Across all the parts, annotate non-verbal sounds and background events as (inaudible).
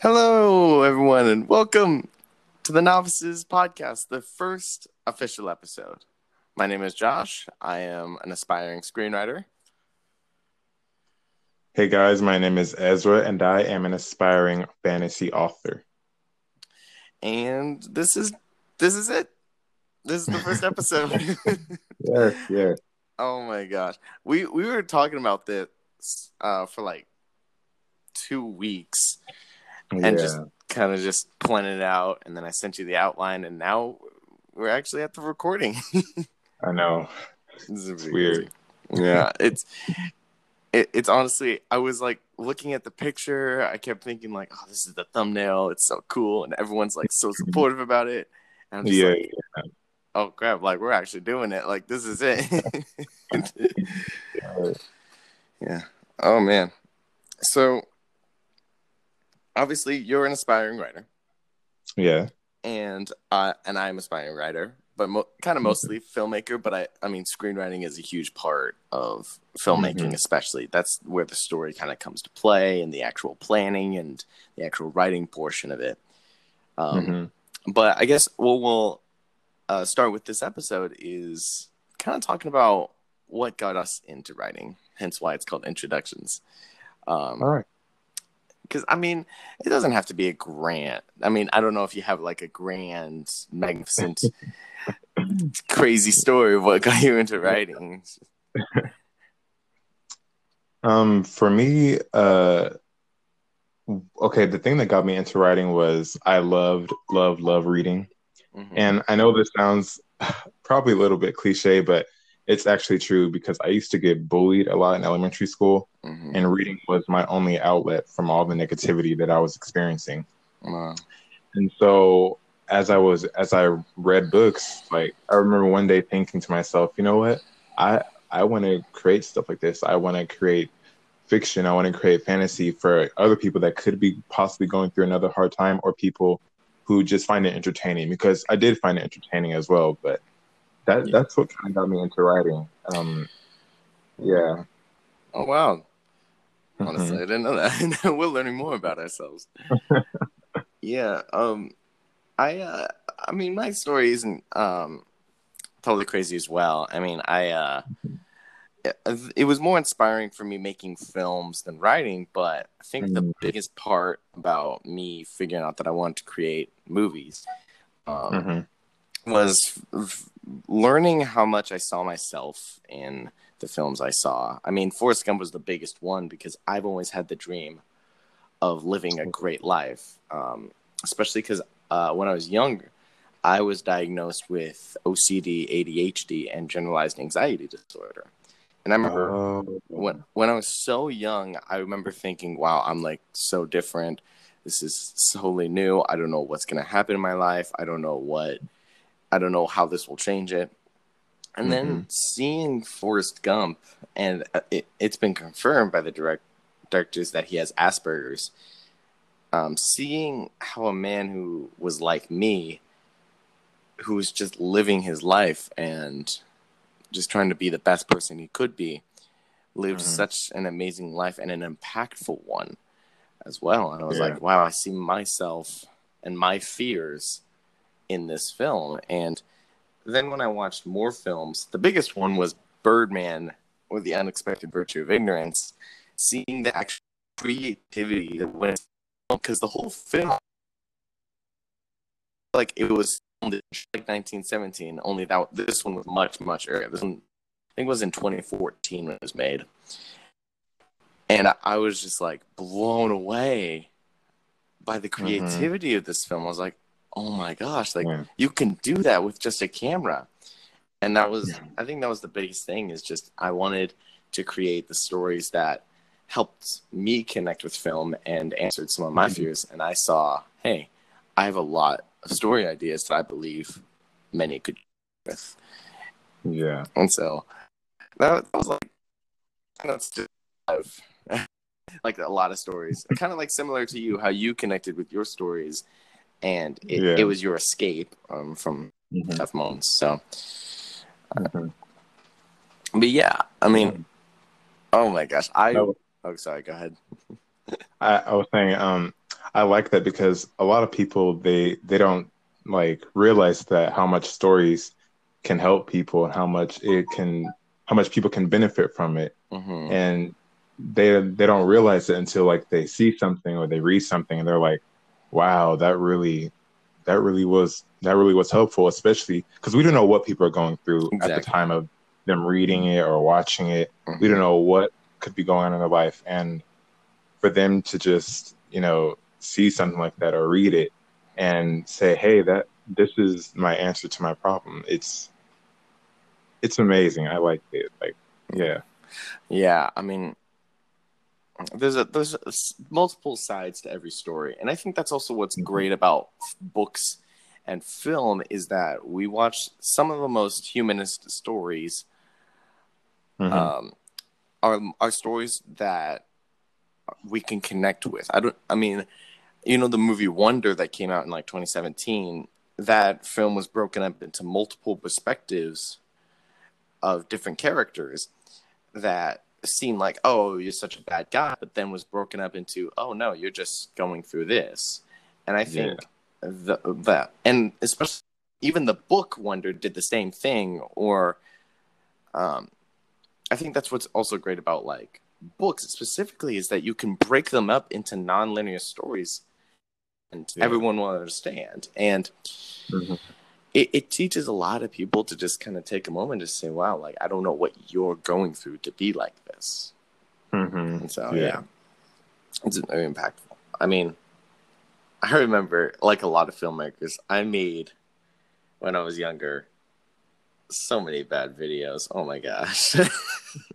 Hello, everyone, and welcome to the Novices Podcast, the first official episode. My name is Josh. I am an aspiring screenwriter. Hey guys, my name is Ezra, and I am an aspiring fantasy author. And this is this is it. This is the first (laughs) episode. yes, yes. Oh my gosh, we we were talking about this uh, for like two weeks, and Yeah. just kind of just planning it out. And then I sent you the outline, and now we're actually at the recording. (laughs) I know. This is It's weird. Yeah, (laughs) it's it, it's honestly I was like looking at the picture, I kept thinking like, oh, this is the thumbnail, it's so cool, and everyone's like so mm-hmm. supportive about it. And I'm just Yeah, like, oh crap, like we're actually doing it. Like this is it. yeah. (laughs) yeah. Oh man. So obviously you're an aspiring writer. Yeah. and uh, and I'm aspiring writer, but mo- kind of mostly filmmaker. But I, I mean, screenwriting is a huge part of filmmaking, Mhm. especially. That's where the story kind of comes to play, and the actual planning and the actual writing portion of it. Um, Mhm. But I guess what we'll uh, start with this episode is kind of talking about what got us into writing, hence why it's called introductions. Um, All right. Because I mean, it doesn't have to be a grand. I mean, I don't know if you have like a grand, magnificent, (laughs) crazy story of what got you into writing. (laughs) Um, for me, uh, okay, the thing that got me into writing was I loved, love, love reading. Mhm. And I know this sounds (sighs) probably a little bit cliche, but it's actually true because I used to get bullied a lot in elementary school, Mhm. and reading was my only outlet from all the negativity that I was experiencing. Wow. And so as I was as I read books, like I remember one day thinking to myself, you know what? I I want to create stuff like this. I want to create fiction. I want to create fantasy for other people that could be possibly going through another hard time or people who just find it entertaining because I did find it entertaining as well, but that that's what kind of got me into writing. Um yeah. Oh wow! Honestly, Mhm. I didn't know that. (laughs) We're learning more about ourselves. (laughs) yeah. Um. I. Uh. I mean, my story isn't um totally crazy as well. I mean, I. Uh. It, it was more inspiring for me making films than writing, but I think the Mhm. biggest part about me figuring out that I wanted to create movies um, Mhm. Was learning how much I saw myself in the films I saw. I mean, Forrest Gump was the biggest one because I've always had the dream of living a great life, um, especially because uh, when I was younger, I was diagnosed with OCD, ADHD, and generalized anxiety disorder. And I remember Oh. when when I was so young, I remember thinking, "Wow, I'm like so different. This is totally new. I don't know what's gonna happen in my life. I don't know what. I don't know how this will change it." And then seeing Forrest Gump, and uh, it, it's been confirmed by the direct directors that he has Asperger's. Um, seeing how a man who was like me, who was just living his life and just trying to be the best person he could be, lived Mhm. such an amazing life and an impactful one as well. And I was Yeah. like, wow, I see myself and my fears in this film. And then when I watched more films, the biggest one was Birdman or The Unexpected Virtue of Ignorance, seeing the actual creativity that went because the whole film like it was like 1917 only that this one was much much earlier. This one i think it was in 2014 when it was made. And i, I was just like blown away by the mm-hmm. creativity of this film. I was like oh my gosh like Yeah. you can do that with just a camera and that was Yeah. i think that was the biggest thing is just i wanted to create the stories that helped me connect with film and answered some of my Mhm. fears and i saw hey i have a lot of story ideas that i believe many could with Yeah. and so that, that was like that's just (laughs) like a lot of stories kind of like similar to you how you connected with your stories and it, Yeah. it was your escape um, from Mhm. tough moments so Mhm. but yeah i mean oh my gosh i was- oh sorry go ahead (laughs) I, I was saying, um, I like that because a lot of people they they don't like realize that how much stories can help people and how much it can how much people can benefit from it Mhm. and they they don't realize it until like they see something or they read something and they're like wow that really that really was that really was helpful especially because we don't know what people are going through at the time of them reading it or watching it. Mhm. we don't know what could be going on in their life. And for them to just you know see something like that or read it and say hey that this is my answer to my problem it's it's amazing. I like it. Like yeah. Yeah, I mean, there's a there's a multiple sides to every story, and I think that's also what's Mhm. great about books and film is that we watch some of the most humanist stories. Mhm. Um, are are stories that we can connect with. I don't. I mean, you know, the movie Wonder that came out in like 2017. That film was broken up into multiple perspectives of different characters that seemed like, oh, you're such a bad guy, but then was broken up into, oh no, you're just going through this. And I think the, that, and especially even the book Wonder did the same thing. Or, um, I think that's what's also great about like books specifically is that you can break them up into non-linear stories, and Yeah. everyone will understand. And Mhm. It, it teaches a lot of people to just kind of take a moment to say, wow, like, I don't know what you're going through to be like this. Mhm. And so, Yeah. yeah, it's very impactful. I mean, I remember, like a lot of filmmakers, I made when I was younger so many bad videos. Oh my gosh. (laughs)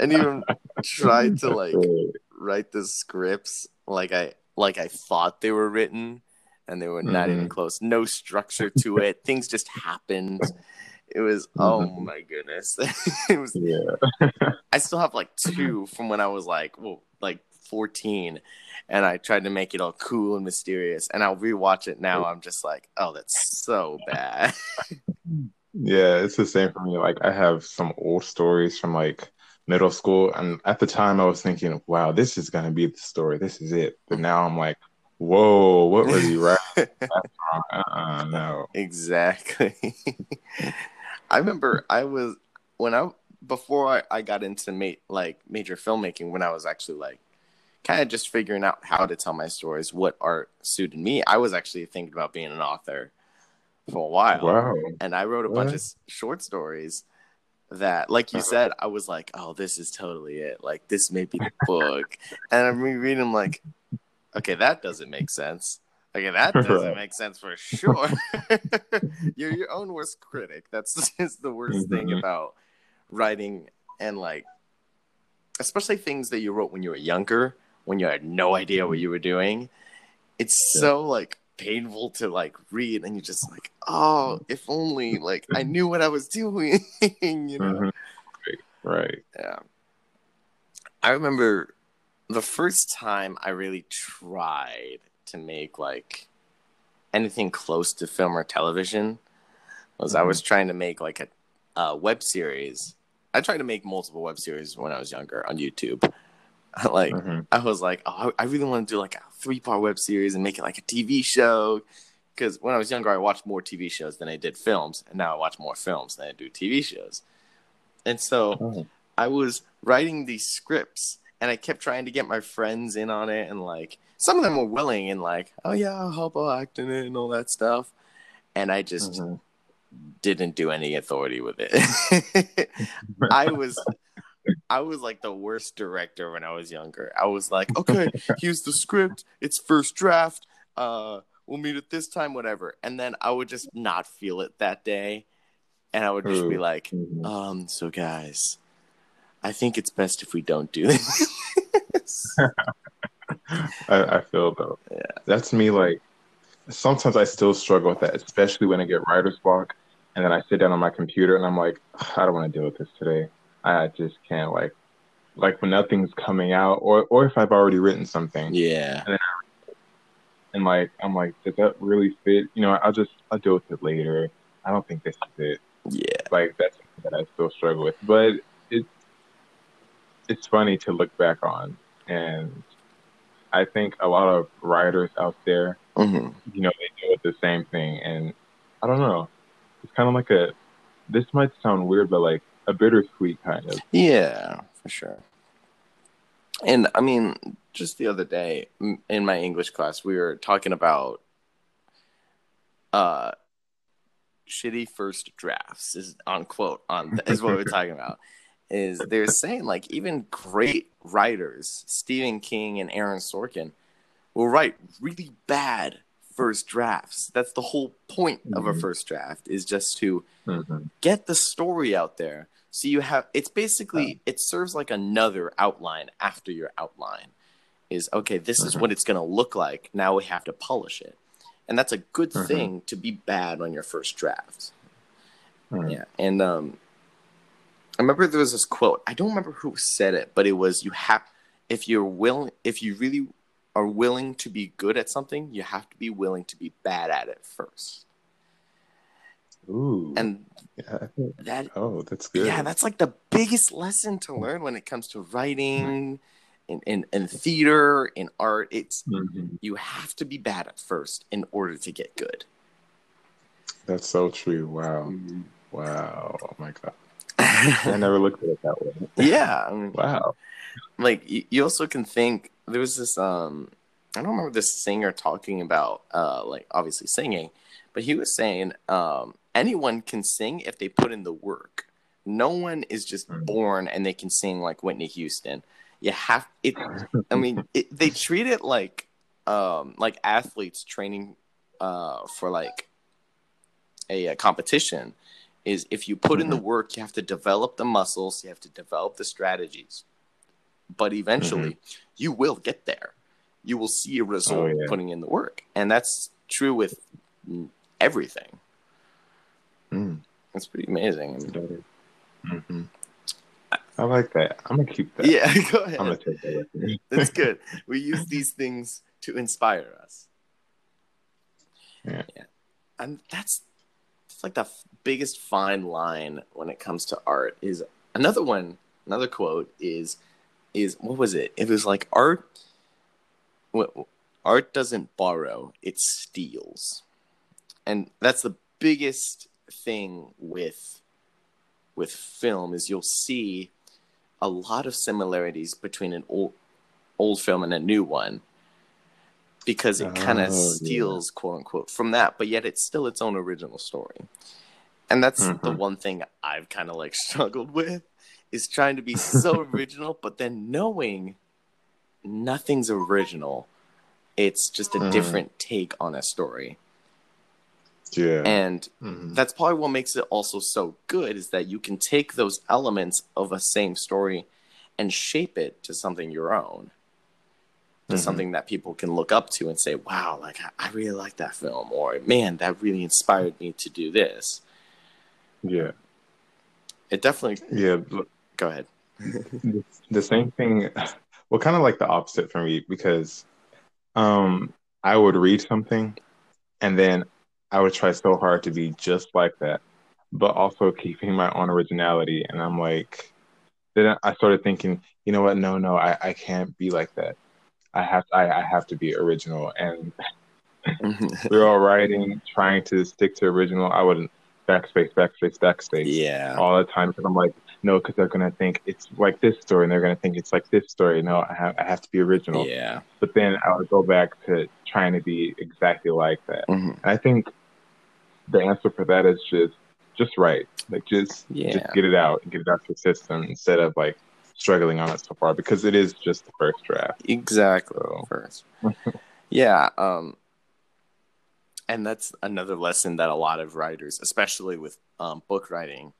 and even tried to like (laughs) write the scripts like I like I thought they were written and they were not even Mhm. close. No structure to it. (laughs) Things just happened. It was oh Mhm. my goodness. (laughs) it was yeah. (laughs) I still have like two from when I was like well like 14 and I tried to make it all cool and mysterious and I'll rewatch it now I'm just like oh that's so bad. Yeah, it's the same for me. Like I have some old stories from like middle school, and at the time I was thinking, "Wow, this is gonna be the story. This is it." But now I'm like, "Whoa, what were you writing?" Uh-uh, no. Exactly. (laughs) I remember I was when I before I, I got into ma- like major filmmaking when I was actually like kind of just figuring out how to tell my stories, what art suited me. I was actually thinking about being an author for a while, Wow. and I wrote a bunch of short stories that, like you Uh-huh. said, I was like, oh, this is totally it. Like this may be the book, and I'm rereading them like, okay, that doesn't make sense. Okay, that (laughs) doesn't Right. make sense for sure. (laughs) (laughs) You're your own worst critic. That's just the worst thing Mhm. about writing and like, especially things that you wrote when you were younger, when you had no idea what you were doing. It's Yeah. so like painful to like read, and you're just like, oh, if only like I knew what I was doing, you know. Mhm. Right. Yeah. I remember the first time I really tried to make like anything close to film or television was I Mhm. was trying to make like a, a web series. I tried to make multiple web series when I was younger on YouTube. (laughs) like Mhm. I was like, oh, I I really want to do like a three part web series and make it like a TV show. Because when I was younger, I watched more TV shows than I did films, and now I watch more films than I do TV shows. And so Oh. I was writing these scripts and I kept trying to get my friends in on it and like some of them were willing and like, oh yeah, I'll help out act in it and all that stuff. And I just Mhm. didn't do any authority with it. (laughs) I was I was like the worst director when I was younger. I was like, okay, (laughs) here's the script, it's first draft, uh we'll meet at this time, whatever. And then I would just not feel it that day. And I would just be like, Mhm. um, so guys, I think it's best if we don't do this. (laughs) I, I feel though. Yeah. That's me. Like sometimes I still struggle with that, especially when I get writer's block, and then I sit down on my computer and I'm like, I don't want to deal with this today. I just can't. Like, like when nothing's coming out, or or if I've already written something, yeah. and like I'm like, does that really fit? You know, I'll just I'll deal with it later. I don't think this is it. Yeah. Like that's something that I still struggle with, but it's funny to look back on, and I think a lot of writers out there, hmm you know, they deal with the same thing, and I don't know. It's kind of like a. This might sound weird, but like a bittersweet kind of. Yeah, for sure. And I mean, just the other day in my English class, we were talking about uh shitty first drafts is on quote on is what we're (laughs) talking about. Is they're saying like even great writers, Stephen King and Aaron Sorkin, will write really bad first drafts. That's the whole point of a Mhm. first draft is just to Mhm. get the story out there so you have it's basically it serves like another outline after your outline is okay this is Mhm. what it's going to look like now we have to polish it and that's a good Mhm. thing to be bad on your first draft Mhm. yeah and um i remember there was this quote i don't remember who said it but it was you have if you're willing if you really are willing to be good at something you have to be willing to be bad at it first Ooh. and yeah, that oh, that's good. Yeah, that's like the biggest lesson to learn when it comes to writing in, in, in theater, in art. It's Mhm. you have to be bad at first in order to get good. That's so true. Wow. Wow. Oh my god. I never looked at it that way. (laughs) (laughs) yeah, I mean, Wow. like you, you also can think there was this um I don't remember this singer talking about uh like obviously singing, but he was saying um anyone can sing if they put in the work. No one is just Mhm. born and they can sing like Whitney Houston. You have it I (laughs) mean it, they treat it like um like athletes training uh for like a, a competition is if you put in the work you have to develop the muscles you have to develop the strategies but eventually you will get there you will see a result Oh, yeah. putting in the work and that's true with everything Mm. it's pretty amazing I mean, hmm I like that. I'm gonna keep that. yeah (laughs) go ahead I'm gonna take that with me. (laughs) That's good. (laughs) We use these things to inspire us. Yeah. yeah. And that's, that's like the biggest fine line when it comes to art is another one, another quote is is what was it? It was like art art doesn't borrow, it steals. And that's the biggest thing with with film is you'll see a lot of similarities between an old old film and a new one because it kind Oh, of yeah. steals quote unquote from that but yet it's still its own original story and that's the Mhm. one thing i've kind of like (laughs) struggled with is trying to be so (laughs) original but then knowing nothing's original it's just a Mhm. different take on a story Yeah. and Mhm. that's probably what makes it also so good is that you can take those elements of a same story and shape it to something your own to Mhm. something that people can look up to and say wow like I- i really like that film or man that really inspired me to do this Yeah. it definitely Yeah. go ahead the, same thing well kind of like the opposite for me because um i would read something and then i would try so hard to be just like that but also keeping my own originality and i'm like then i started thinking you know what no no i, I can't be like that i have I, I have to be original and we were all writing trying to stick to original i wouldn't backspace backspace backspace yeah all the time because I'm like, no, because they're gonna think it's like this story, and they're gonna think it's like this story. No, I have I have to be original. yeah But then I would go back to trying to be exactly like that. Mhm. And I think the answer for that is just just write, like just Yeah. just get it out and get it out to the system instead of like struggling on it so far because it is just the first draft. exactly So- first (laughs) yeah um and that's another lesson that a lot of writers especially with um book writing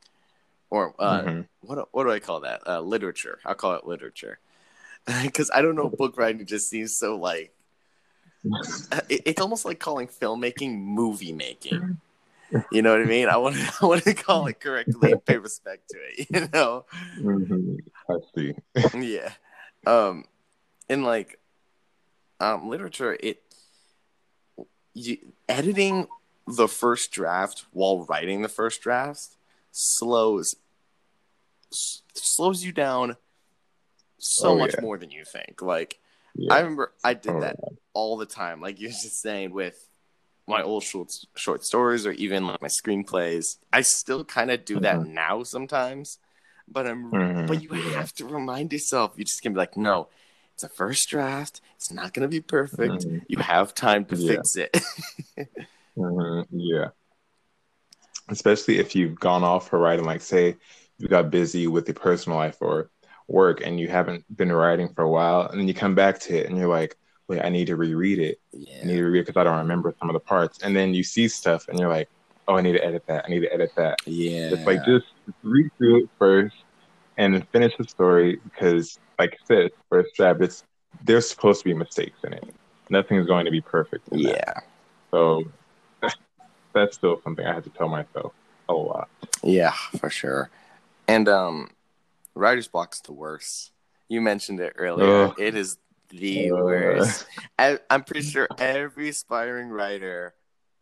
or uh Mhm. what what do I call that? Uh, literature. I'll call it literature (laughs) because I don't know. Book writing just seems so like (laughs) it, it's almost like calling filmmaking movie making. You know what I mean? I want to (laughs) I want to call it correctly and pay respect to it. You know? Mhm. I see. Yeah. Um, in like um literature, it you editing the first draft while writing the first draft slows s- slows you down so Oh, much yeah. more than you think. Like Yeah. I remember I did Oh, that all the time. Like you're just saying with my old short short stories or even like my screenplays. I still kind of do that now sometimes, but I'm Mhm. but you have to remind yourself. You just can be like, no, it's a first draft. It's not gonna be perfect. Mhm. You have time to Yeah. fix it. (laughs) Mhm, Yeah. Especially if you've gone off for writing, like say you got busy with your personal life or work and you haven't been writing for a while, and then you come back to it and you're like, wait, I need to reread it. I need to reread it because I don't remember some of the parts. And then you see stuff and you're like, oh, I need to edit that. I need to edit that. yeah. It's like just read through it first and then finish the story because, like I said, first draft, it's there's supposed to be mistakes in it. Nothing is going to be perfect. in that. yeah, So (laughs) that's still something I had to tell myself a lot. yeah, for sure. And um, writer's block's the worst. You mentioned it earlier. Ugh. It is the Uh. worst. I, I'm pretty sure every aspiring writer,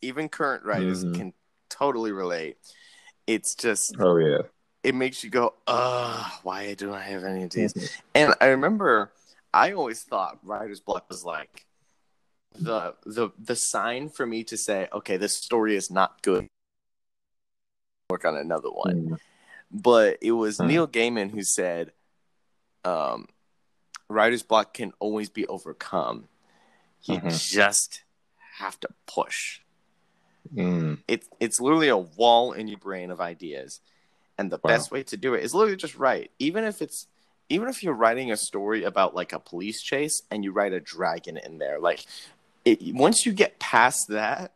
even current writers, Mhm. can totally relate. It's just Oh yeah. It makes you go, "Ugh, why don't I have any of these?" Mhm. And I remember I always thought writer's block was like the the the sign for me to say, "Okay, this story is not good." Work on another one Mhm. but it was. Neil Gaiman who said, um, "Writer's block can always be overcome. You Mhm. just have to push. Mm. It's it's literally a wall in your brain of ideas, and the Wow. best way to do it is literally just write. Even if it's even if you're writing a story about like a police chase and you write a dragon in there, like it, once you get past that,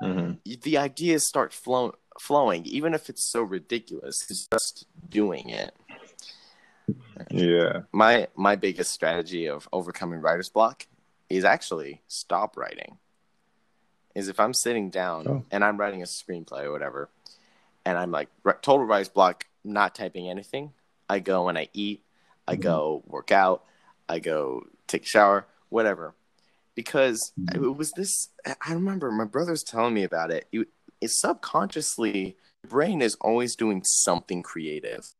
Mhm. the ideas start flow, flowing, even if it's so ridiculous. It's just doing it. Yeah. my my biggest strategy of overcoming writer's block is actually stop writing is if i'm sitting down Oh. and i'm writing a screenplay or whatever and i'm like total writer's block not typing anything i go and i eat i Mhm. go work out i go take a shower whatever because Mhm. it was this i remember my brother's telling me about it you it's subconsciously your brain is always doing something creative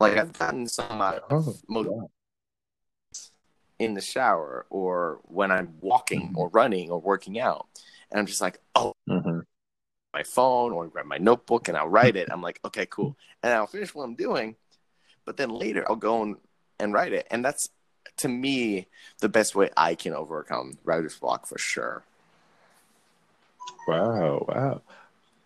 like i've gotten some out of Oh. in the shower or when I'm walking Mhm. or running or working out. And I'm just like, oh, Mhm. My phone or grab my notebook and I'll write it. I'm like, okay, cool. And I'll finish what I'm doing. But then later I'll go and, and write it. And that's, to me, the best way I can overcome writer's block for sure. Wow. Wow.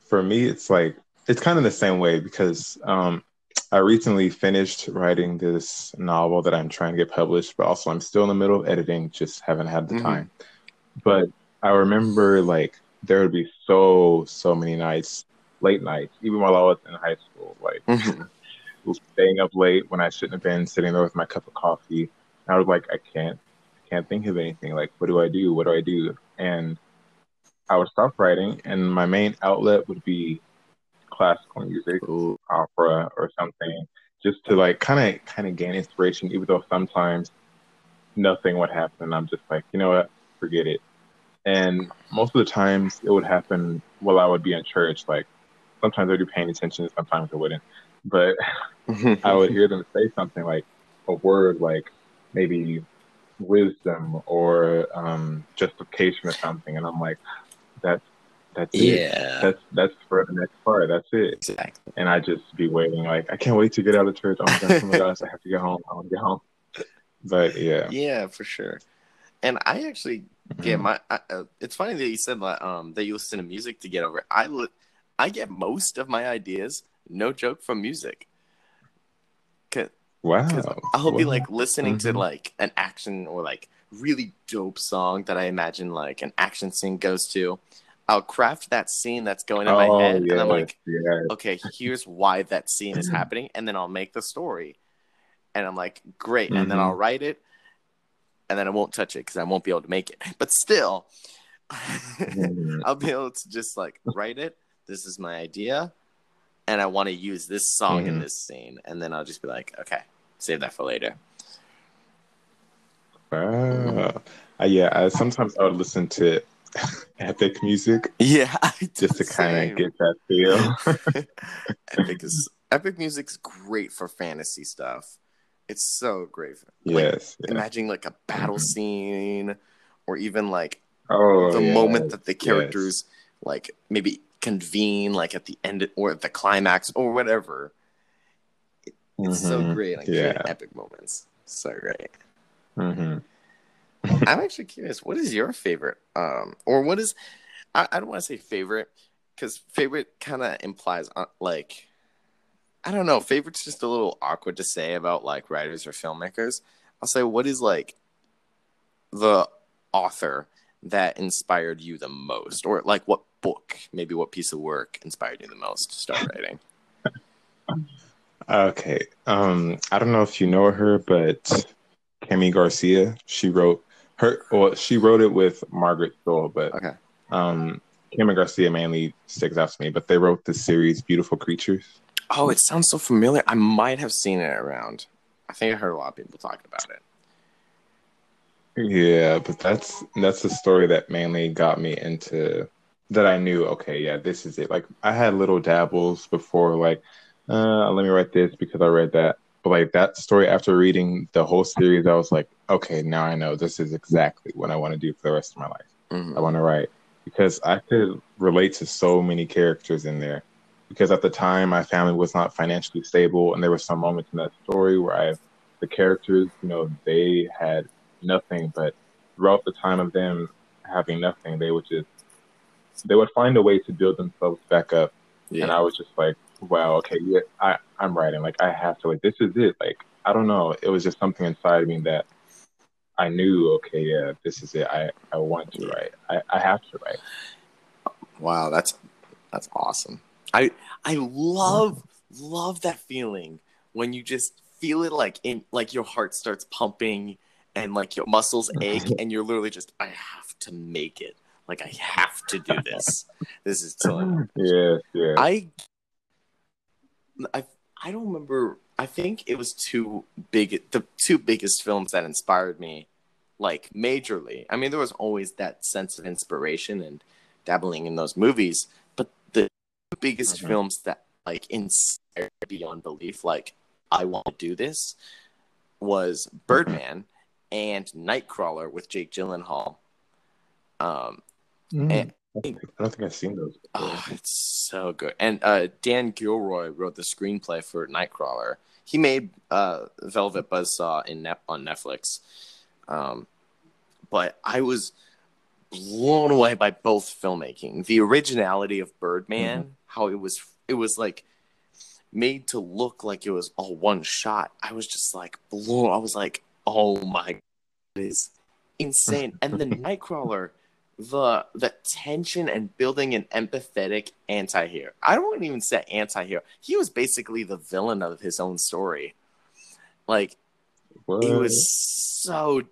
For me, it's like it's kind of the same way because um, I recently finished writing this novel that I'm trying to get published, but also I'm still in the middle of editing, just haven't had the Mhm. time. But I remember like there would be so so many nights, late nights, even while I was in high school, like Mhm. staying up late when I shouldn't have been, sitting there with my cup of coffee. And I was like, I can't, I can't think of anything. Like, what do I do? What do I do? And I would stop writing, and my main outlet would be classical music, opera, or something, just to like kind of kind of gain inspiration. Even though sometimes nothing would happen, I'm just like, you know what, forget it. And most of the times, it would happen while I would be in church. Like sometimes I'd be paying attention, sometimes I wouldn't. But (laughs) I would hear them say something like a word like maybe wisdom or um, justification or something, and I'm like, that's that's it. yeah. That's that's for the next part. That's it. Exactly. And I just be waiting like I can't wait to get out of church. Oh my oh my gosh, I have to get home. I want to get home. But yeah, Yeah, for sure. And I actually get Mhm. my. I, uh, it's funny that you said that um that you listen to music to get over it. I li- I get most of my ideas, no joke, from music. Cause, wow. 'cause I'll be like listening to Mhm. like an action or like really dope song that I imagine like an action scene goes to. I'll craft that scene that's going in my oh head, yes, and I'm like, yes. okay, here's why that scene is happening, and then I'll make the story. And I'm like, great, and then Mhm. I'll write it, and then I won't touch it because I won't be able to make it. (laughs) But still. (laughs) I'll be able to just like write it. This is my idea, and I want to use this song in Mhm. this scene, and then I'll just be like, okay, save that for later. Wow. Uh, yeah, I, sometimes I would listen to (laughs) epic music Yeah, I just to kind of get that feel. epic is epic music's great for fantasy stuff It's so great. Like, Yes. yeah. Imagine like a battle Mhm. scene, or even like Oh, the yes, moment that the yes. characters like maybe convene, like at the end or at the climax or whatever. It's so Mhm. great. Like Yeah. epic moments. So great. Mhm. (laughs) I'm (laughs) actually curious. What is your favorite? Um, or what is? I, I don't want to say favorite because favorite kind of implies uh, like I don't know. Favorite's just a little awkward to say about like writers or filmmakers. I'll say what is like the author that inspired you the most, or like what book, maybe what piece of work inspired you the most to start writing. (laughs) Okay. Um, I don't know if you know her, but Kami Garcia. She wrote her. Well, she wrote it with Margaret Stohl, but Okay. um, Kami Garcia mainly sticks out to me. But they wrote the series Beautiful Creatures. Oh, it sounds so familiar. I might have seen it around. I think I heard a lot of people talking about it. Yeah, but that's that's the story that mainly got me into that I knew, okay, yeah, this is it. Like I had little dabbles before, like, uh, let me write this because I read that. But like that story after reading the whole series, I was like, okay, now I know this is exactly what I want to do for the rest of my life. Mhm. I want to write because I could relate to so many characters in there. Because at the time, my family was not financially stable, and there were some moments in that story where I, the characters, you know, they had nothing, but throughout the time of them having nothing, they would just, they would find a way to build themselves back up. Yeah. And I was just like, wow, okay, yeah, I, I'm writing. Like I have to, like this is it. Like I don't know, it was just something inside me that I knew, okay, yeah, this is it. I, I want to write. I, I have to write. Wow, that's that's awesome. I I love love that feeling when you just feel it like in like your heart starts pumping and like your muscles ache (laughs) and you're literally just I have to make it. Like I have to do this. this is so (laughs) Yes, yes. I I I don't remember I think it was two big the two biggest films that inspired me like majorly. I mean there was always that sense of inspiration and dabbling in those movies, biggest Mhm. films that like inspired beyond belief like I want to do this was Birdman and Nightcrawler with Jake Gyllenhaal. Um Mm. and- I don't think- I don't think I've seen those. before. Oh, it's so good. And uh, Dan Gilroy wrote the screenplay for Nightcrawler. He made uh, Velvet Buzzsaw in Net- on Netflix. Um, but I was blown away by both filmmaking. The originality of Birdman, mm-hmm. how it was it was like made to look like it was all one shot. I was just like blown. I was like, oh my, God, it is insane. and the (laughs) Nightcrawler the the tension and building an empathetic anti-hero. I don't even say anti-hero. He was basically the villain of his own story. Like What? it was so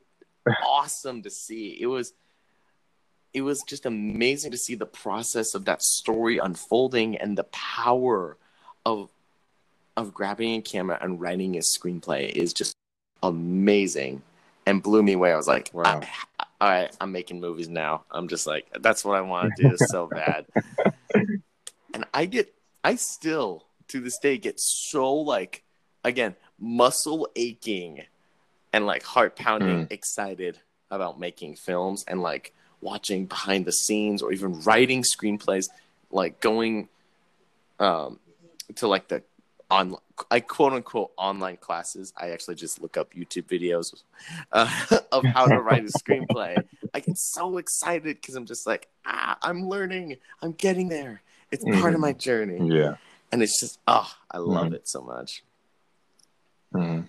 awesome to see. It was it was just amazing to see the process of that story unfolding and the power of of grabbing a camera and writing a screenplay is just amazing and blew me away. I was like, Wow. I, all right, I'm making movies now. I'm just like, that's what I want to do so (laughs) bad. and I get, I still to this day get so like, again, muscle aching and like heart pounding mm. excited about making films and like watching behind the scenes or even writing screenplays, like going um, to like the on I quote unquote online classes. I actually just look up YouTube videos uh, (laughs) of how to write a screenplay. I get so excited because I'm just like, ah, I'm learning. I'm getting there. It's part of Mhm. my journey, Yeah. and it's just, oh, I love Mhm. it so much. Mhm.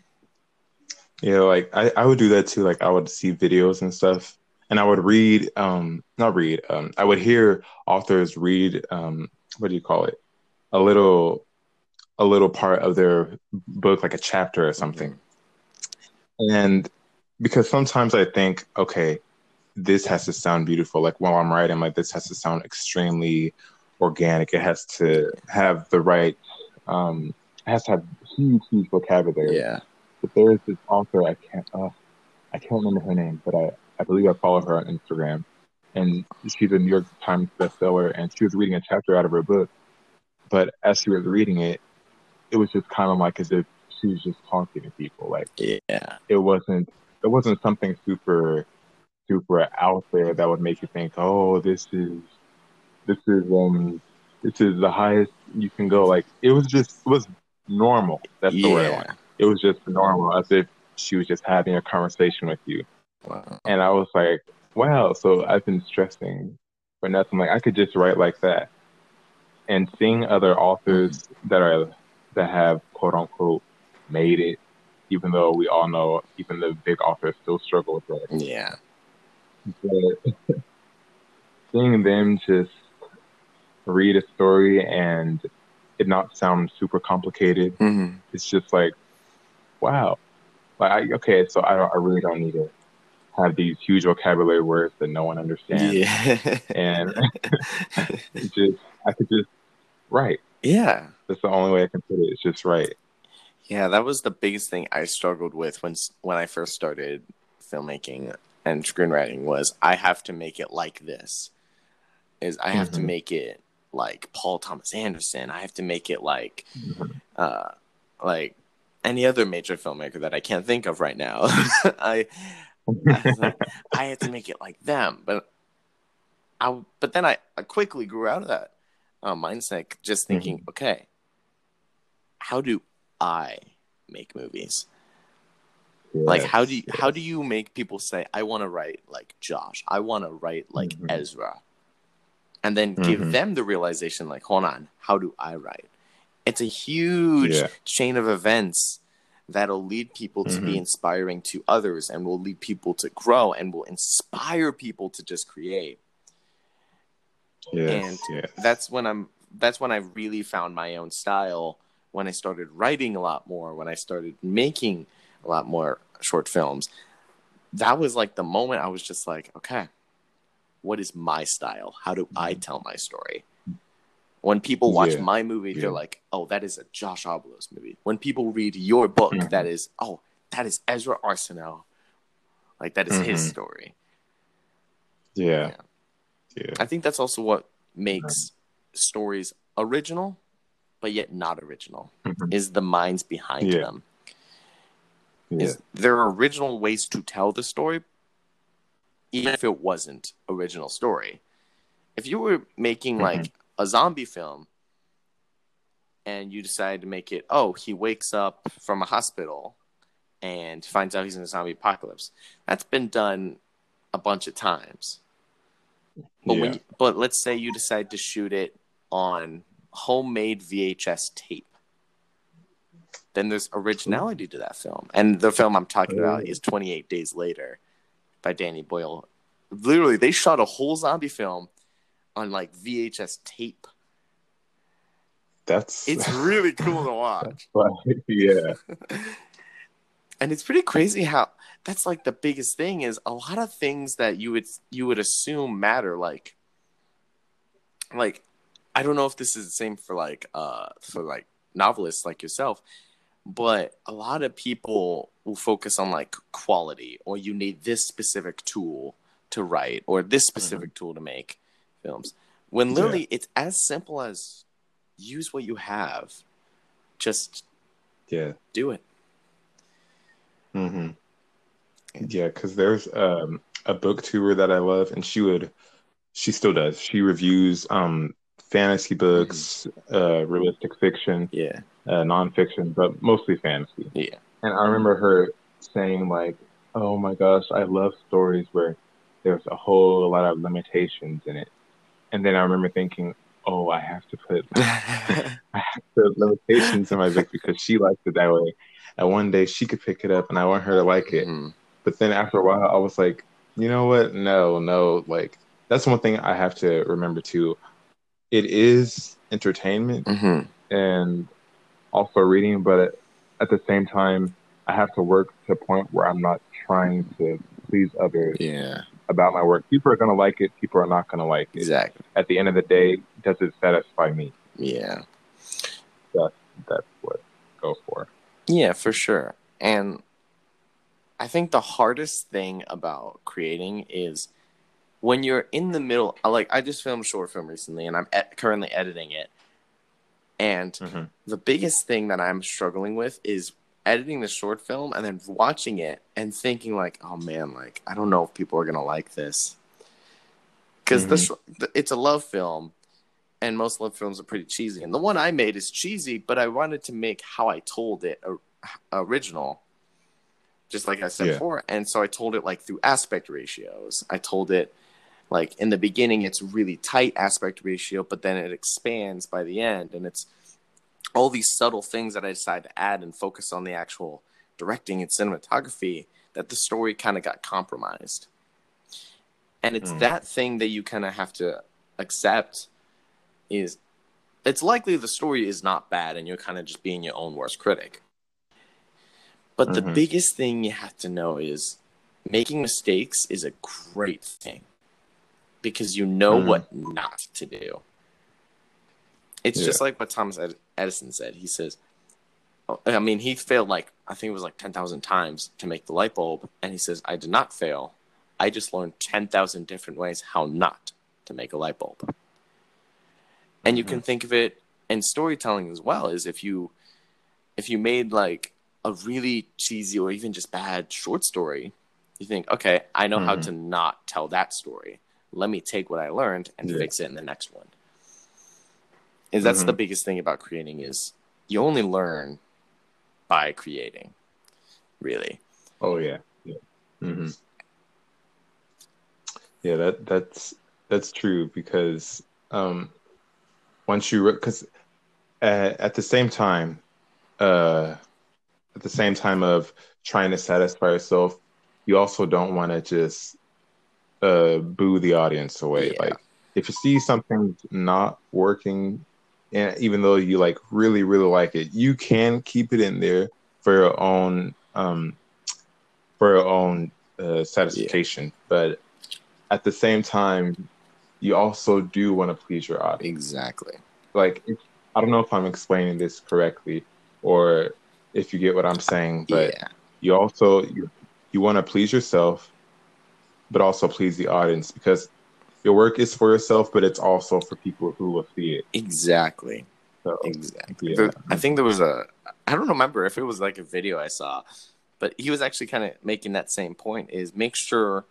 Yeah, like I, I would do that too. Like I would see videos and stuff, and I would read, um, not read, um, I would hear authors read, um, what do you call it? A little, a little part of their book, like a chapter or something. And because sometimes I think, okay, this has to sound beautiful. Like while I'm writing, like this has to sound extremely organic. It has to have the right, um, it has to have huge, huge vocabulary Yeah. but there's this author I can't uh, I can't remember her name, but I, I believe I follow her on Instagram, and she's a New York Times bestseller, and she was reading a chapter out of her book, but as she was reading it, it was just kind of like as if she was just talking to people. Like Yeah. it wasn't it wasn't something super super out there that would make you think, oh, this is this is um this is the highest you can go. Like it was just it was normal. That's the word I want. It was just normal, as if she was just having a conversation with you. Wow. And I was like, wow, so I've been stressing for nothing. Like I could just write like that. And seeing other authors that are that have quote unquote made it, even though we all know even the big authors still struggle with that. Yeah. But (laughs) seeing them just read a story and it not sound super complicated, hmm it's just like, wow. Like, I, okay, so I, don't, I really don't need to have these huge vocabulary words that no one understands. Yeah. And (laughs) just, I could just write. yeah. That's the only way I can put it. It's just write. Yeah, that was the biggest thing I struggled with when when I first started filmmaking and screenwriting was I have to make it like this. Is I have to Mhm. make it like Paul Thomas Anderson. I have to make it like Mhm. uh like any other major filmmaker that I can't think of right now. (laughs) I I like, (laughs) I had to make it like them, but I but then I, I quickly grew out of that uh, mindset, just thinking, okay, how do I make movies? like how do you, Yes, how do you make people say I want to write like Josh, I want to write like Mhm. Ezra, and then give Mhm. them the realization like, hold on, how do I write? It's a huge Yeah. chain of events that'll lead people to be Mhm. inspiring to others and will lead people to grow and will inspire people to just create. yes, and yes. That's when I'm that's when I really found my own style when I started writing a lot more, when I started making a lot more short films. That was like the moment I was just like, okay, what is my style? How do I tell my story? When people watch Yeah. my movie, Yeah. they're like, oh, that is a Josh Oblos movie. When people read your book, Mhm. that is, oh, that is Ezra Arsenal. Like, that is his Mhm. story. yeah. Yeah. I think that's also what makes stories original, but yet not original, Mhm. is the minds behind Yeah. them. Yeah. Is there are original ways to tell the story, even if it wasn't original story. If you were making Mhm. like a zombie film and you decide to make it, oh, he wakes up from a hospital and finds out he's in a zombie apocalypse. That's been done a bunch of times. But when Yeah. but let's say you decide to shoot it on homemade VHS tape. Then there's originality to that film. And the film I'm talking about oh. is 28 Days Later by Danny Boyle. Literally, they shot a whole zombie film on like VHS tape. That's It's (laughs) really cool to watch. (laughs) yeah. (laughs) and it's pretty crazy how that's like the biggest thing is a lot of things that you would you would assume matter like like i don't know if this is the same for like uh for like novelists like yourself but a lot of people will focus on like quality or you need this specific tool to write or this specific tool to make films. When literally it's as simple as use what you have. Just Yeah. do it. Hmm Yeah, because there's um, a booktuber that I love, and she would, she still does. She reviews um, fantasy books, uh, realistic fiction, yeah. uh, nonfiction, but mostly fantasy. yeah. And I remember her saying like, "Oh my gosh, I love stories where there's a whole lot of limitations in it." And then I remember thinking, "Oh, I have to put (laughs) (laughs) the limitations in my book because she likes it that way." And one day she could pick it up, and I want her to like it. Mhm. But then after a while, I was like, you know what? No, no. Like that's one thing I have to remember too. It is entertainment Mhm. and also reading, but at the same time, I have to work to a point where I'm not trying to please others Yeah, about my work. People are gonna like it. People are not gonna like it. exactly. At the end of the day, does it satisfy me? Yeah, That's what I go for. yeah, for sure. And I think the hardest thing about creating is when you're in the middle. Like I just filmed a short film recently, and I'm currently editing it. And Mhm. the biggest thing that I'm struggling with is editing the short film and then watching it and thinking like, oh man, like I don't know if people are gonna like this because mm-hmm. the it's a love film, and most love films are pretty cheesy. And the one I made is cheesy, but I wanted to make how I told it original, just like I said yeah. before. And so I told it like through aspect ratios. I told it like in the beginning it's really tight aspect ratio, but then it expands by the end, and it's all these subtle things that I decided to add and focus on the actual directing and cinematography that the story kind of got compromised. And it's mm. that thing that you kind of have to accept is it's likely the story is not bad and you're kind of just being your own worst critic. But mm-hmm. the biggest thing you have to know is making mistakes is a great thing because you know mm-hmm. what not to do. It's yeah. just like what Thomas Edison said. He says, I mean, he failed like, I think it was like 10,000 times to make the light bulb. And he says, I did not fail. I just learned 10,000 different ways how not to make a light bulb. And you mm-hmm. can think of it in storytelling as well is if you if you made like a really cheesy or even just bad short story, you think, okay, I know mm-hmm. how to not tell that story. Let me take what I learned and yeah. fix it in the next one is that's mm-hmm. the biggest thing about creating is you only learn by creating really oh yeah yeah mm-hmm. yeah that that's that's true because um once you because at, at the same time uh at the same time of trying to satisfy yourself you also don't want to just uh boo the audience away yeah. like if you see something not working and even though you like really really like it you can keep it in there for your own um for your own uh, satisfaction yeah. but at the same time you also do want to please your audience exactly like i don't know if i'm explaining this correctly or if you get what i'm saying but yeah. you also you, you want to please yourself but also please the audience because your work is for yourself, but it's also for people who will see it. Exactly. So, exactly. Yeah. I think there was a, I don't remember if it was like a video I saw, but he was actually kind of making that same point is make sure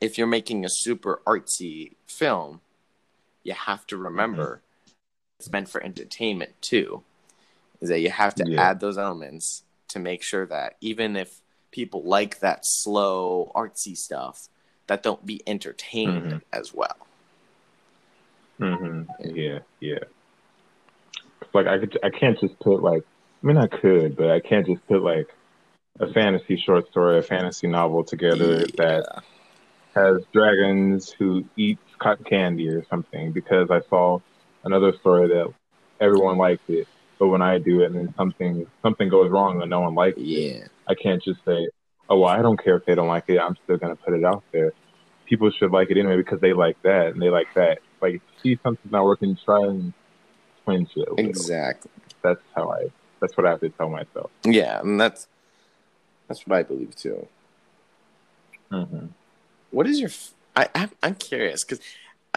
if you're making a super artsy film, you have to remember mm-hmm. it's meant for entertainment too. Is that you have to yeah. add those elements to make sure that even if people like that slow artsy stuff, that don't be entertained mm-hmm. as well. Mm-hmm. Yeah, yeah. Like I could, I can't just put like. I mean, I could, but I can't just put like a fantasy short story, a fantasy novel together yeah. that has dragons who eat cotton candy or something because I saw another story that everyone liked it, but when I do it and then something something goes wrong and no one likes it, yeah. it, I can't just say, oh well, I don't care if they don't like it. I'm still gonna put it out there. People should like it anyway because they like that and they like that. Like see something's not working, try and twinge it. Exactly. That's how I. That's what I have to tell myself. Yeah, and that's that's what I believe too. Mm-hmm. What is your? I I'm, I'm curious because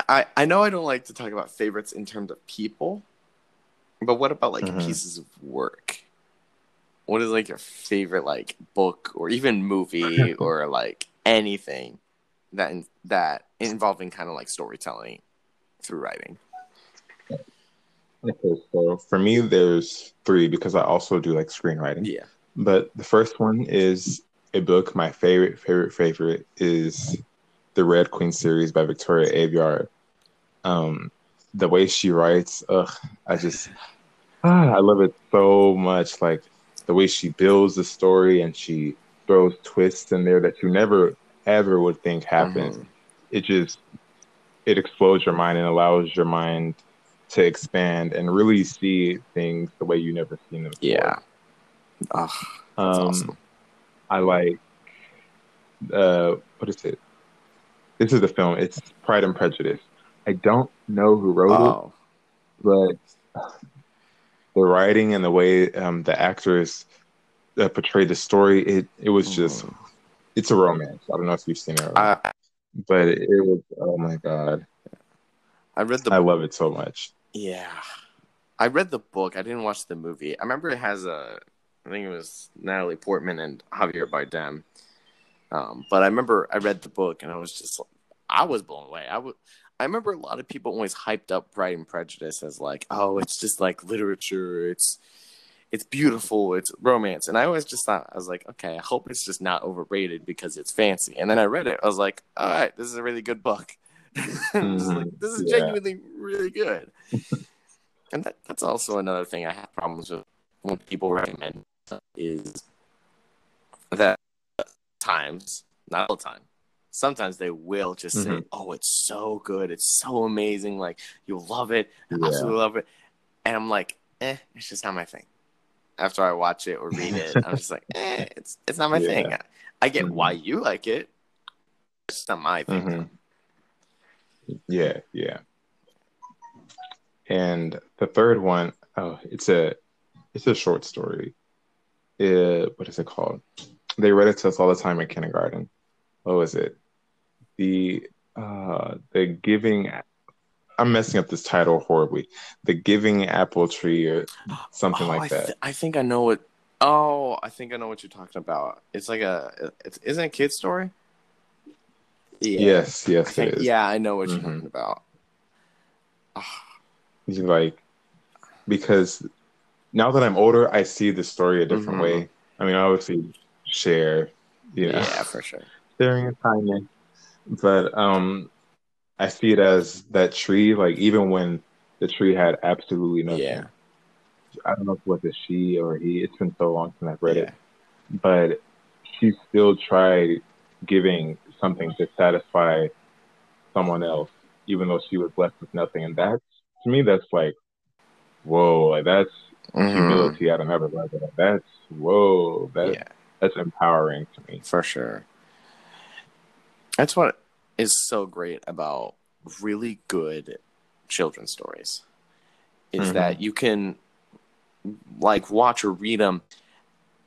I I know I don't like to talk about favorites in terms of people, but what about like mm-hmm. pieces of work? What is like your favorite like book or even movie (laughs) or like anything that that involving kind of like storytelling through writing? Okay, so for me, there's three because I also do like screenwriting. Yeah. But the first one is a book. My favorite, favorite, favorite is the Red Queen series by Victoria Aveyard. Um, the way she writes, ugh, I just, ah, (sighs) I love it so much. Like the way she builds the story and she throws twists in there that you never ever would think happen. Mm-hmm. It just it explodes your mind and allows your mind to expand and really see things the way you never seen them. Before. Yeah. That's um, awesome. I like uh what is it? This is the film. It's Pride and Prejudice. I don't know who wrote oh. it, but the writing and the way um, the actors uh, portrayed the story, it it was just mm. it's a romance. I don't know if you've seen it, I, but it, it, was oh my god. I read the. I love it so much. Yeah, I read the book. I didn't watch the movie. I remember it has a I think it was Natalie Portman and Javier Bardem. Um, but I remember I read the book and I was just I was blown away. I would I remember a lot of people always hyped up Pride and Prejudice as like, oh, it's just like literature. It's it's beautiful. It's romance. And I always just thought I was like, okay, I hope it's just not overrated because it's fancy. And then I read it. I was like, all right, this is a really good book. (laughs) mm-hmm. like, this is yeah. genuinely really good. (laughs) and that, that's also another thing I have problems with when people recommend is that times, not all the time, sometimes they will just mm-hmm. say, "Oh, it's so good, it's so amazing, like you'll love it, yeah. absolutely love it," and I'm like, "Eh, it's just not my thing." After I watch it or read it, I'm just like, (laughs) "Eh, it's it's not my yeah. thing." I get mm-hmm. why you like it, it's not my thing. Mm-hmm. Yeah, yeah. And the third one, oh, it's a it's a short story. It, what is it called? They read it to us all the time in kindergarten. What was it? The uh the giving I'm messing up this title horribly. The Giving Apple Tree or something oh, like I th- that. I think I know what. Oh, I think I know what you're talking about. It's like a. It's, isn't it a kid story? Yeah. Yes, yes, think, it is. Yeah, I know what mm-hmm. you're talking about. Oh. Like, because now that I'm older, I see the story a different mm-hmm. way. I mean, I obviously share, you know, yeah, for sure, kindness, but um, I see it as that tree. Like even when the tree had absolutely nothing. Yeah. I don't know if it was a she or he. It's been so long since I've read yeah. it, but she still tried giving something to satisfy someone else, even though she was left with nothing. And that's to me, that's like, whoa, like that's mm-hmm. humility at another level. That's whoa, that's yeah. that's empowering to me for sure. That's what is so great about really good children's stories is mm-hmm. that you can like watch or read them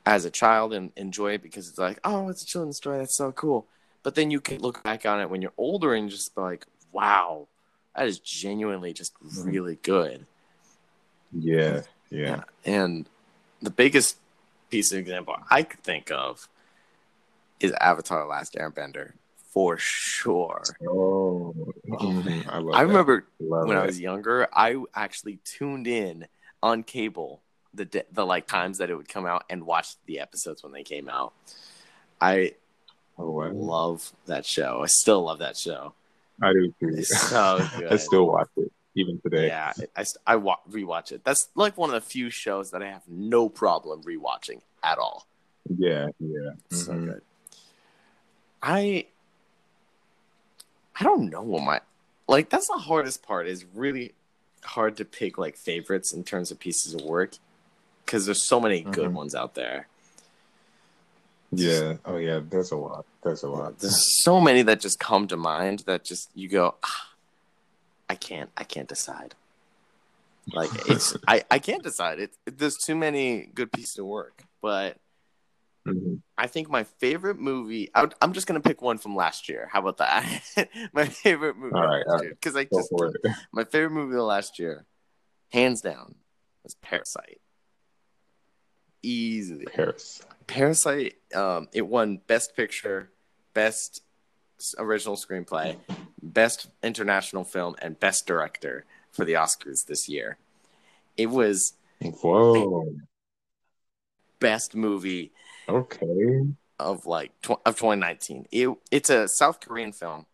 as a child and enjoy it because it's like, oh, it's a children's story. That's so cool. But then you can look back on it when you're older and just be like, wow, that is genuinely just mm-hmm. really good. Yeah, yeah. And the biggest piece of example I could think of is Avatar: Last Airbender for sure. Oh, mm-hmm. I, I remember when I was younger, I actually tuned in on cable the the like times that it would come out and watched the episodes when they came out. I oh, wow. love that show. I still love that show. I do too. It's so good. (laughs) I still watch it even today. Yeah, I, I wa- rewatch it. That's like one of the few shows that I have no problem rewatching at all. Yeah, yeah, mm-hmm. so good. I I don't know what my like. That's the hardest part. Is really hard to pick like favorites in terms of pieces of work because there's so many good mm-hmm. ones out there. Yeah. Oh yeah. There's a lot. There's a lot. There's so many that just come to mind that just you go. Ah, I can't. I can't decide. Like it's. (laughs) I. I can't decide. It, it. There's too many good pieces of work. But mm-hmm. I think my favorite movie. I am just gonna pick one from last year. How about that? (laughs) my favorite movie. All right. Because I just. My favorite movie of last year, hands down, was Parasite. Easily. Parasite. Parasite. Um, it won Best Picture, Best Original Screenplay, Best International Film, and Best Director for the Oscars this year. It was whoa best movie. Okay. Of like tw- of 2019. It it's a South Korean film,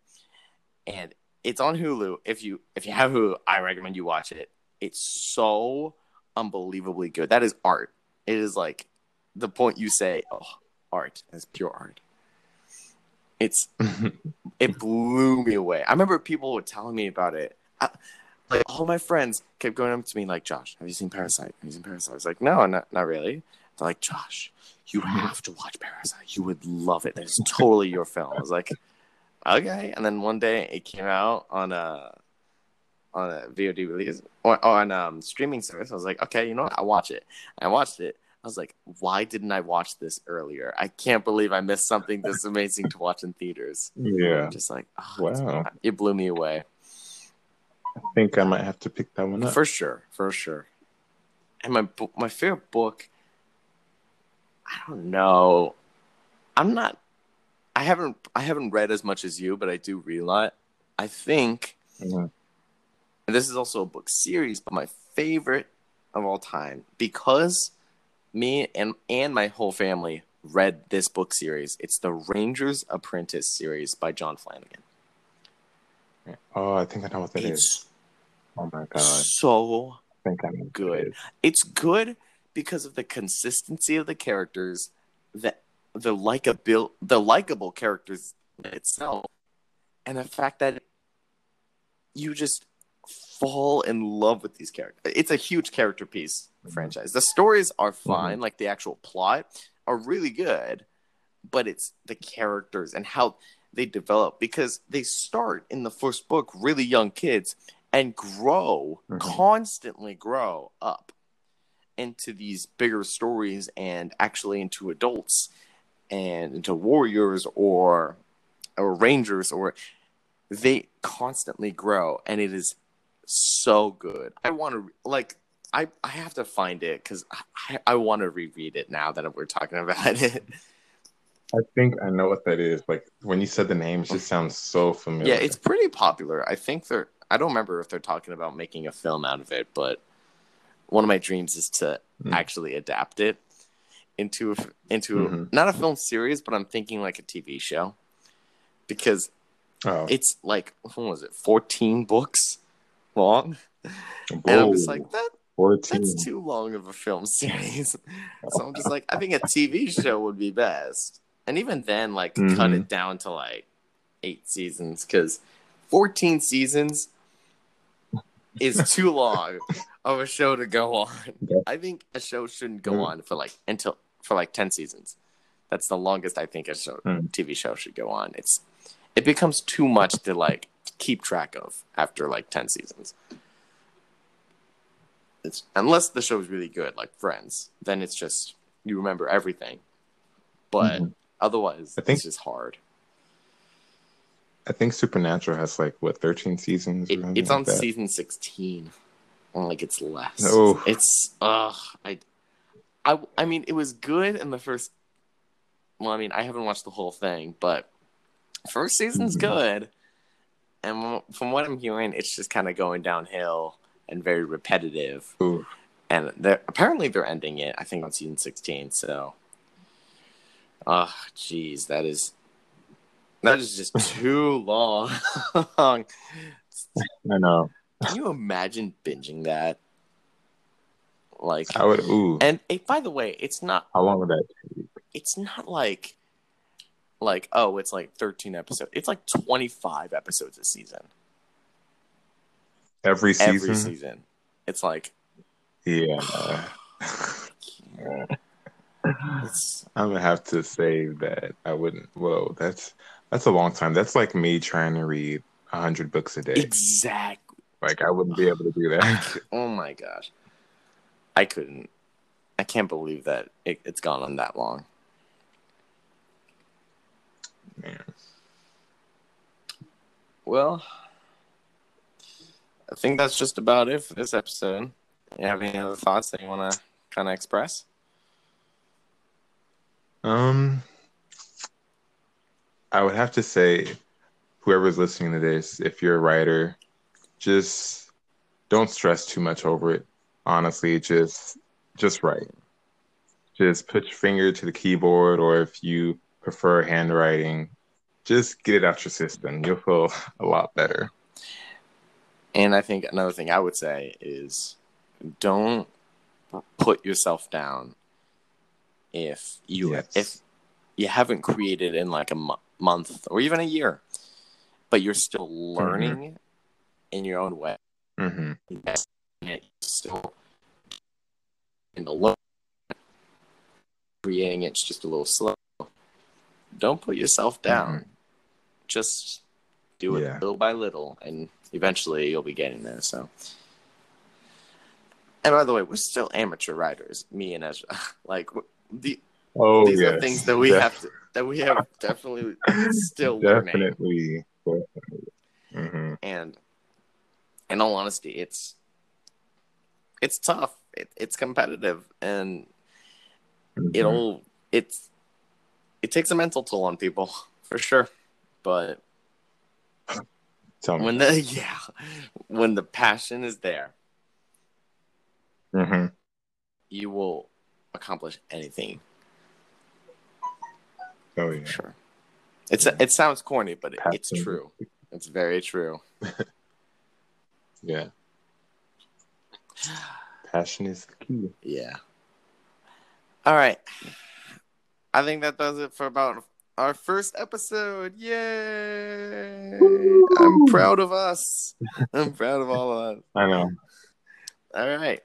and it's on Hulu. If you if you have Hulu, I recommend you watch it. It's so unbelievably good. That is art. It is like the point you say, oh, art. It's pure art. It's (laughs) it blew me away. I remember people were telling me about it. I, like all my friends kept going up to me like, "Josh, have you seen Parasite? Have you seen Parasite?" I was like, "No, not not really." They're like, "Josh, you have to watch Parasite. You would love it. It's totally your film." I was like, "Okay." And then one day it came out on a on a VOD release or on um streaming service. I was like, "Okay, you know what? I watch it." I watched it. I was like, why didn't I watch this earlier? I can't believe I missed something this amazing to watch in theaters. Yeah. Just like, oh, wow. It blew me away. I think I might have to pick that one up. For sure. For sure. And my my favorite book I don't know. I'm not. I haven't. I haven't read as much as you, but I do read a lot. I think, Mhm. and this is also a book series, but my favorite of all time because me and and my whole family read this book series. It's the Ranger's Apprentice series by John Flanagan. Oh, I think I know what that is. It's Oh my god. so I think I know good. is. it's good because of the consistency of the characters, the the likeable the likable characters itself, and the fact that you just fall in love with these characters. It's a huge character piece Mhm. franchise. The stories are fine, like the actual plot are really good, but it's the characters and how they develop because they start in the first book really young kids and grow Mhm. constantly grow up into these bigger stories and actually into adults and into warriors or or rangers or they constantly grow and it is so good i want to like i i have to find it because i i want to reread it now that we're talking about it I think I know what that is. Like when you said the name, it just sounds so familiar. yeah it's pretty popular i think they're i don't remember if they're talking about making a film out of it but one of my dreams is to Hmm. actually adapt it into a, into Mhm. not a film series but i'm thinking like a tv show because oh, it's like what was it 14 books long and i'm just like that 14. that's too long of a film (laughs) series so i'm just (laughs) like i think a tv show would be best and even then like cut Mhm. it down to like eight seasons because 14 seasons is (laughs) too long of a show to go on Yeah. i think a show shouldn't go Mm. on for like until for like 10 seasons that's the longest i think a show Mm. tv show should go on it's it becomes too much to like keep track of after like 10 seasons it's unless the show is really good like friends then it's just you remember everything but Mhm. otherwise I think- it's just hard I think Supernatural has like what 13 seasons. it, it's like on that. season 16 or like it's less Oh. it's uh I, I i mean it was good in the first well i mean i haven't watched the whole thing but first season's Mhm. good and from what i'm hearing it's just kind of going downhill and very repetitive Ooh. and they're apparently they're ending it i think on season 16 so oh jeez that is that is just too long (laughs) I know. can you imagine binging that like I would. Ooh. and it, by the way it's not How long would that? take? it's not like like oh it's like 13 episodes it's like 25 episodes a season Every season. every season it's like Yeah. (sighs) (sighs) I'm gonna have to say that I wouldn't. Whoa, that's that's a long time. That's like me trying to read a hundred books a day. Exactly. Like I wouldn't be able to do that. oh my gosh i couldn't i can't believe that it, it's gone on that long Man. well i think that's just about it for this episode you have any other thoughts that you want to kind of express Um, I would have to say, whoever's listening to this, if you're a writer, just don't stress too much over it. Honestly, just just write. Just put your finger to the keyboard, or if you prefer handwriting, just get it out your system. You'll feel a lot better. And I think another thing I would say is don't put yourself down if you Yes. if you haven't created in like a mo- month or even a year, but you're still learning in your own way. hmm And you're still in the low creating it's just a little slow. Don't put yourself down. Just do it Yeah. little by little, and eventually you'll be getting there. So. And by the way, we're still amateur writers, me and Ezra. (laughs) Like the Oh these yes, are things that we Def- have to that we have (laughs) definitely still learning. definitely, definitely. hmm And in all honesty, it's it's tough. It, it's competitive, and Mm-hmm. it'll it's it takes a mental toll on people (laughs) for sure. But Tell me. when the (laughs) yeah, when the passion is there, hmm you will accomplish anything. Oh yeah. Sure. It's it sounds corny, but it, it's true. It's very true. (laughs) Yeah. Passion is the key. Yeah. All right. I think that does it for about our first episode. Yay! I'm proud of us. I'm proud of all of us. I know. All right.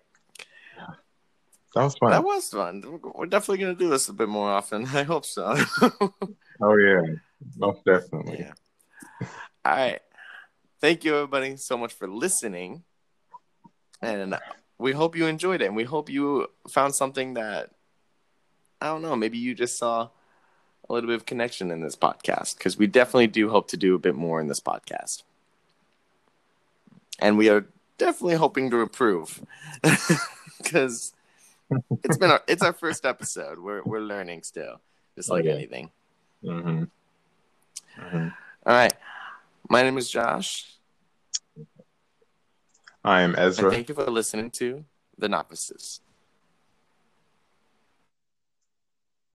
That was fun. That was fun. We're definitely going to do this a bit more often. (laughs) I hope so. (laughs) oh yeah. Most definitely. yeah. All right. Thank you, everybody, so much for listening. And we hope you enjoyed it. And we hope you found something that, I don't know, maybe you just saw a little bit of connection in this podcast. Because we definitely do hope to do a bit more in this podcast. And we are definitely hoping to improve. (laughs) Because it's been our, it's our first episode. We're, we're learning still, just like Okay. anything. hmm hmm All right. My name is Josh. I am And Ezra. thank you for listening to The Novices.